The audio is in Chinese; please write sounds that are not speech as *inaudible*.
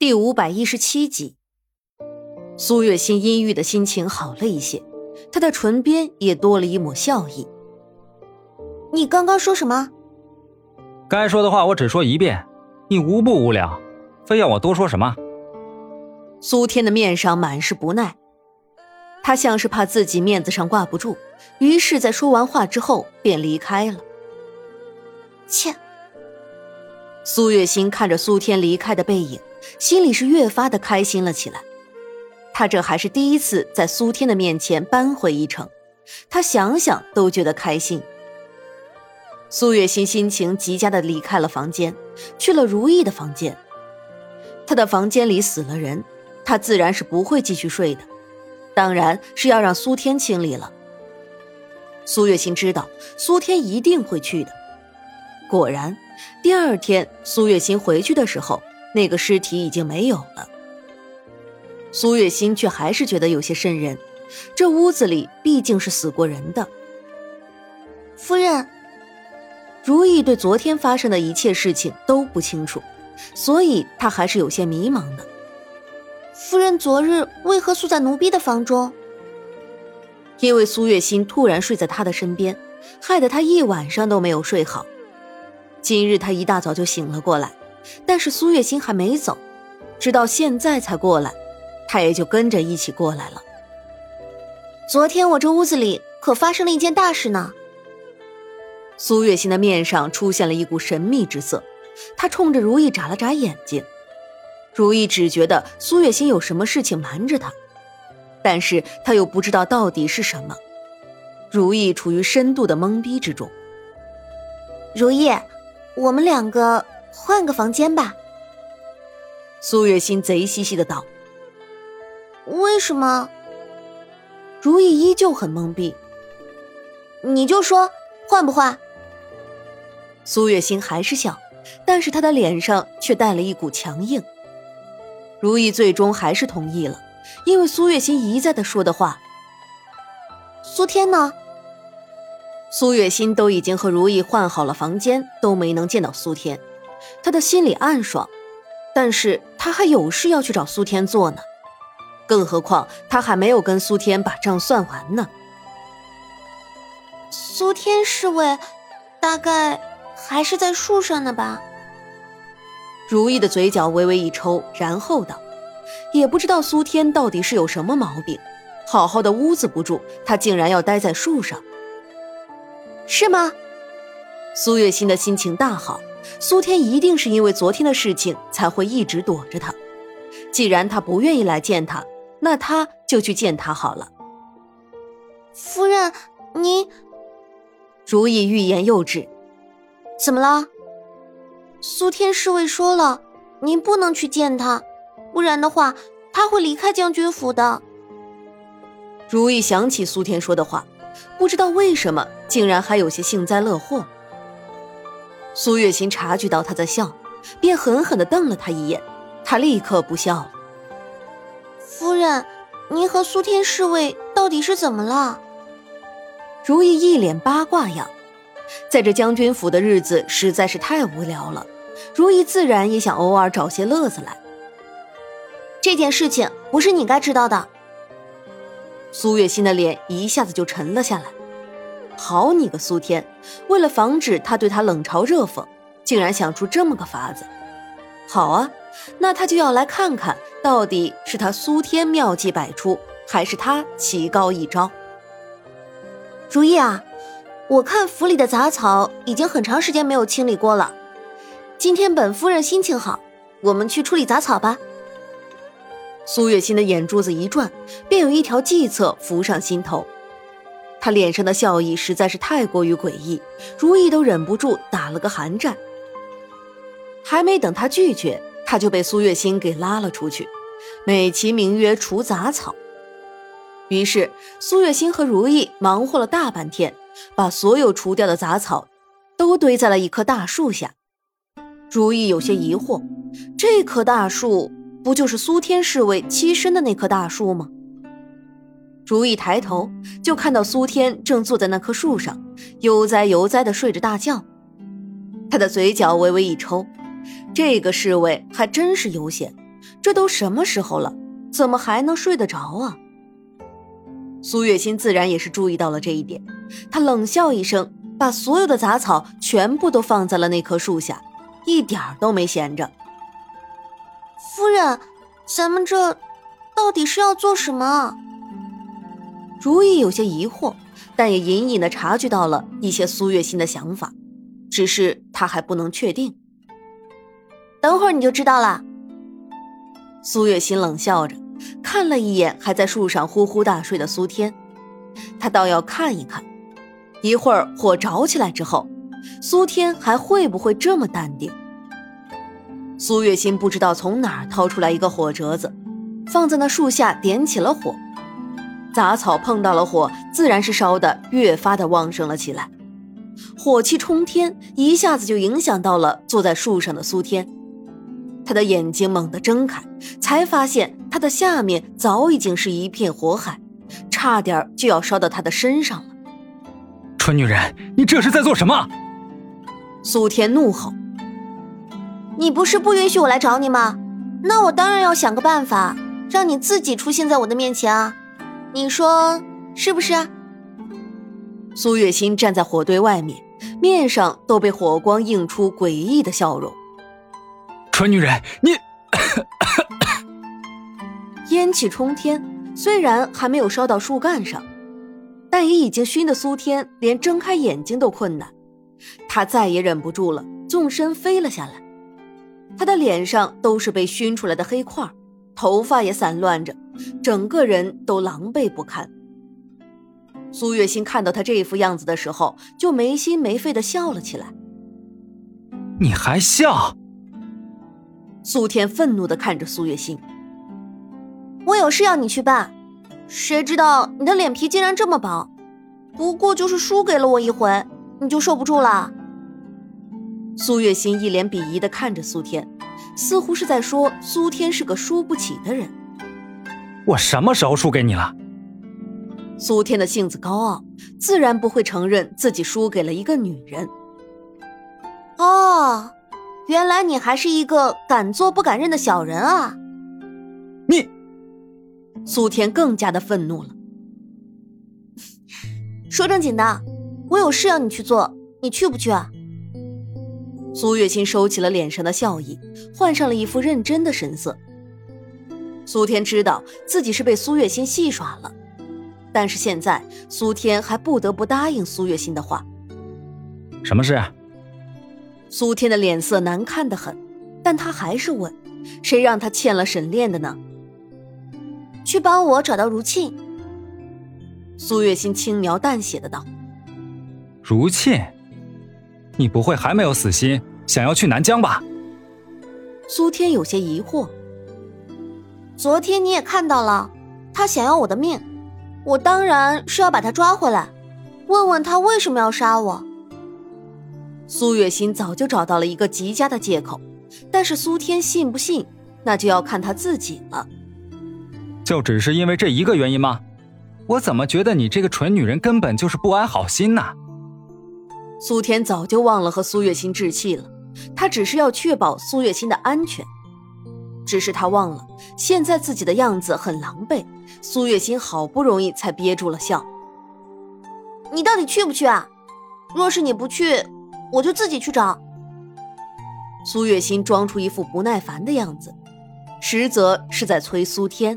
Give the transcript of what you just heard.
第五百一十七集，苏月心阴郁的心情好了一些，她的唇边也多了一抹笑意。你刚刚说什么？该说的话我只说一遍，你无不无聊，非要我多说什么？苏天的面上满是不耐，他像是怕自己面子上挂不住，于是，在说完话之后便离开了。切！苏月心看着苏天离开的背影。心里是越发的开心了起来，他这还是第一次在苏天的面前扳回一城，他想想都觉得开心。苏月心心情极佳的离开了房间，去了如意的房间。他的房间里死了人，他自然是不会继续睡的，当然是要让苏天清理了。苏月心知道苏天一定会去的，果然，第二天苏月心回去的时候。那个尸体已经没有了，苏月心却还是觉得有些瘆人。这屋子里毕竟是死过人的。夫人，如意对昨天发生的一切事情都不清楚，所以她还是有些迷茫的。夫人昨日为何宿在奴婢的房中？因为苏月心突然睡在他的身边，害得他一晚上都没有睡好。今日他一大早就醒了过来。但是苏月心还没走，直到现在才过来，他也就跟着一起过来了。昨天我这屋子里可发生了一件大事呢。苏月心的面上出现了一股神秘之色，她冲着如意眨了眨眼睛。如意只觉得苏月心有什么事情瞒着她，但是她又不知道到底是什么。如意处于深度的懵逼之中。如意，我们两个。换个房间吧。苏月心贼兮兮的道：“为什么？”如意依旧很懵逼。你就说换不换？苏月心还是笑，但是她的脸上却带了一股强硬。如意最终还是同意了，因为苏月心一再的说的话。苏天呢？苏月心都已经和如意换好了房间，都没能见到苏天。他的心里暗爽，但是他还有事要去找苏天做呢，更何况他还没有跟苏天把账算完呢。苏天侍卫，大概还是在树上呢吧？如意的嘴角微微一抽，然后道：“也不知道苏天到底是有什么毛病，好好的屋子不住，他竟然要待在树上，是吗？”苏月心的心情大好。苏天一定是因为昨天的事情才会一直躲着他。既然他不愿意来见他，那他就去见他好了。夫人，您……如意欲言又止。怎么了？苏天侍卫说了，您不能去见他，不然的话他会离开将军府的。如意想起苏天说的话，不知道为什么，竟然还有些幸灾乐祸。苏月心察觉到他在笑，便狠狠的瞪了他一眼。他立刻不笑了。夫人，您和苏天侍卫到底是怎么了？如意一脸八卦样。在这将军府的日子实在是太无聊了，如意自然也想偶尔找些乐子来。这件事情不是你该知道的。苏月心的脸一下子就沉了下来。好你个苏天，为了防止他对他冷嘲热讽，竟然想出这么个法子。好啊，那他就要来看看到底是他苏天妙计百出，还是他棋高一招。如意啊，我看府里的杂草已经很长时间没有清理过了。今天本夫人心情好，我们去处理杂草吧。苏月心的眼珠子一转，便有一条计策浮上心头。他脸上的笑意实在是太过于诡异，如意都忍不住打了个寒战。还没等他拒绝，他就被苏月心给拉了出去，美其名曰除杂草。于是苏月心和如意忙活了大半天，把所有除掉的杂草都堆在了一棵大树下。如意有些疑惑，这棵大树不就是苏天侍卫栖身的那棵大树吗？如意抬头，就看到苏天正坐在那棵树上，悠哉悠哉的睡着大觉。他的嘴角微微一抽，这个侍卫还真是悠闲，这都什么时候了，怎么还能睡得着啊？苏月心自然也是注意到了这一点，她冷笑一声，把所有的杂草全部都放在了那棵树下，一点儿都没闲着。夫人，咱们这到底是要做什么？如意有些疑惑，但也隐隐的察觉到了一些苏月心的想法，只是她还不能确定。等会儿你就知道了。苏月心冷笑着，看了一眼还在树上呼呼大睡的苏天，他倒要看一看，一会儿火着起来之后，苏天还会不会这么淡定？苏月心不知道从哪儿掏出来一个火折子，放在那树下点起了火，杂草碰到了火，自然是烧得越发的旺盛了起来，火气冲天，一下子就影响到了坐在树上的苏天。他的眼睛猛地睁开，才发现他的下面早已经是一片火海，差点就要烧到他的身上了。蠢女人，你这是在做什么？苏天怒吼：“你不是不允许我来找你吗？那我当然要想个办法，让你自己出现在我的面前啊！你说是不是？”苏月心站在火堆外面，面上都被火光映出诡异的笑容。蠢女人，你 *coughs* 烟气冲天，虽然还没有烧到树干上，但也已经熏得苏天连睁开眼睛都困难。他再也忍不住了，纵身飞了下来。他的脸上都是被熏出来的黑块，头发也散乱着，整个人都狼狈不堪。苏月心看到他这副样子的时候，就没心没肺的笑了起来。你还笑？苏天愤怒的看着苏月心：“我有事要你去办，谁知道你的脸皮竟然这么薄？不过就是输给了我一回，你就受不住了？”苏月心一脸鄙夷的看着苏天，似乎是在说苏天是个输不起的人。我什么时候输给你了？苏天的性子高傲，自然不会承认自己输给了一个女人。哦。原来你还是一个敢做不敢认的小人啊！你，苏天更加的愤怒了。说正经的，我有事要你去做，你去不去啊？苏月心收起了脸上的笑意，换上了一副认真的神色。苏天知道自己是被苏月心戏耍了，但是现在苏天还不得不答应苏月心的话。什么事？苏天的脸色难看的很，但他还是问：“谁让他欠了沈炼的呢？”去帮我找到如沁。苏月心轻描淡写的道：“如沁，你不会还没有死心，想要去南疆吧？”苏天有些疑惑。昨天你也看到了，他想要我的命，我当然是要把他抓回来，问问他为什么要杀我。苏月心早就找到了一个极佳的借口，但是苏天信不信，那就要看他自己了。就只是因为这一个原因吗？我怎么觉得你这个蠢女人根本就是不安好心呢？苏天早就忘了和苏月心置气了，他只是要确保苏月心的安全。只是他忘了，现在自己的样子很狼狈。苏月心好不容易才憋住了笑。你到底去不去啊？若是你不去。我就自己去找。苏月心装出一副不耐烦的样子，实则是在催苏天。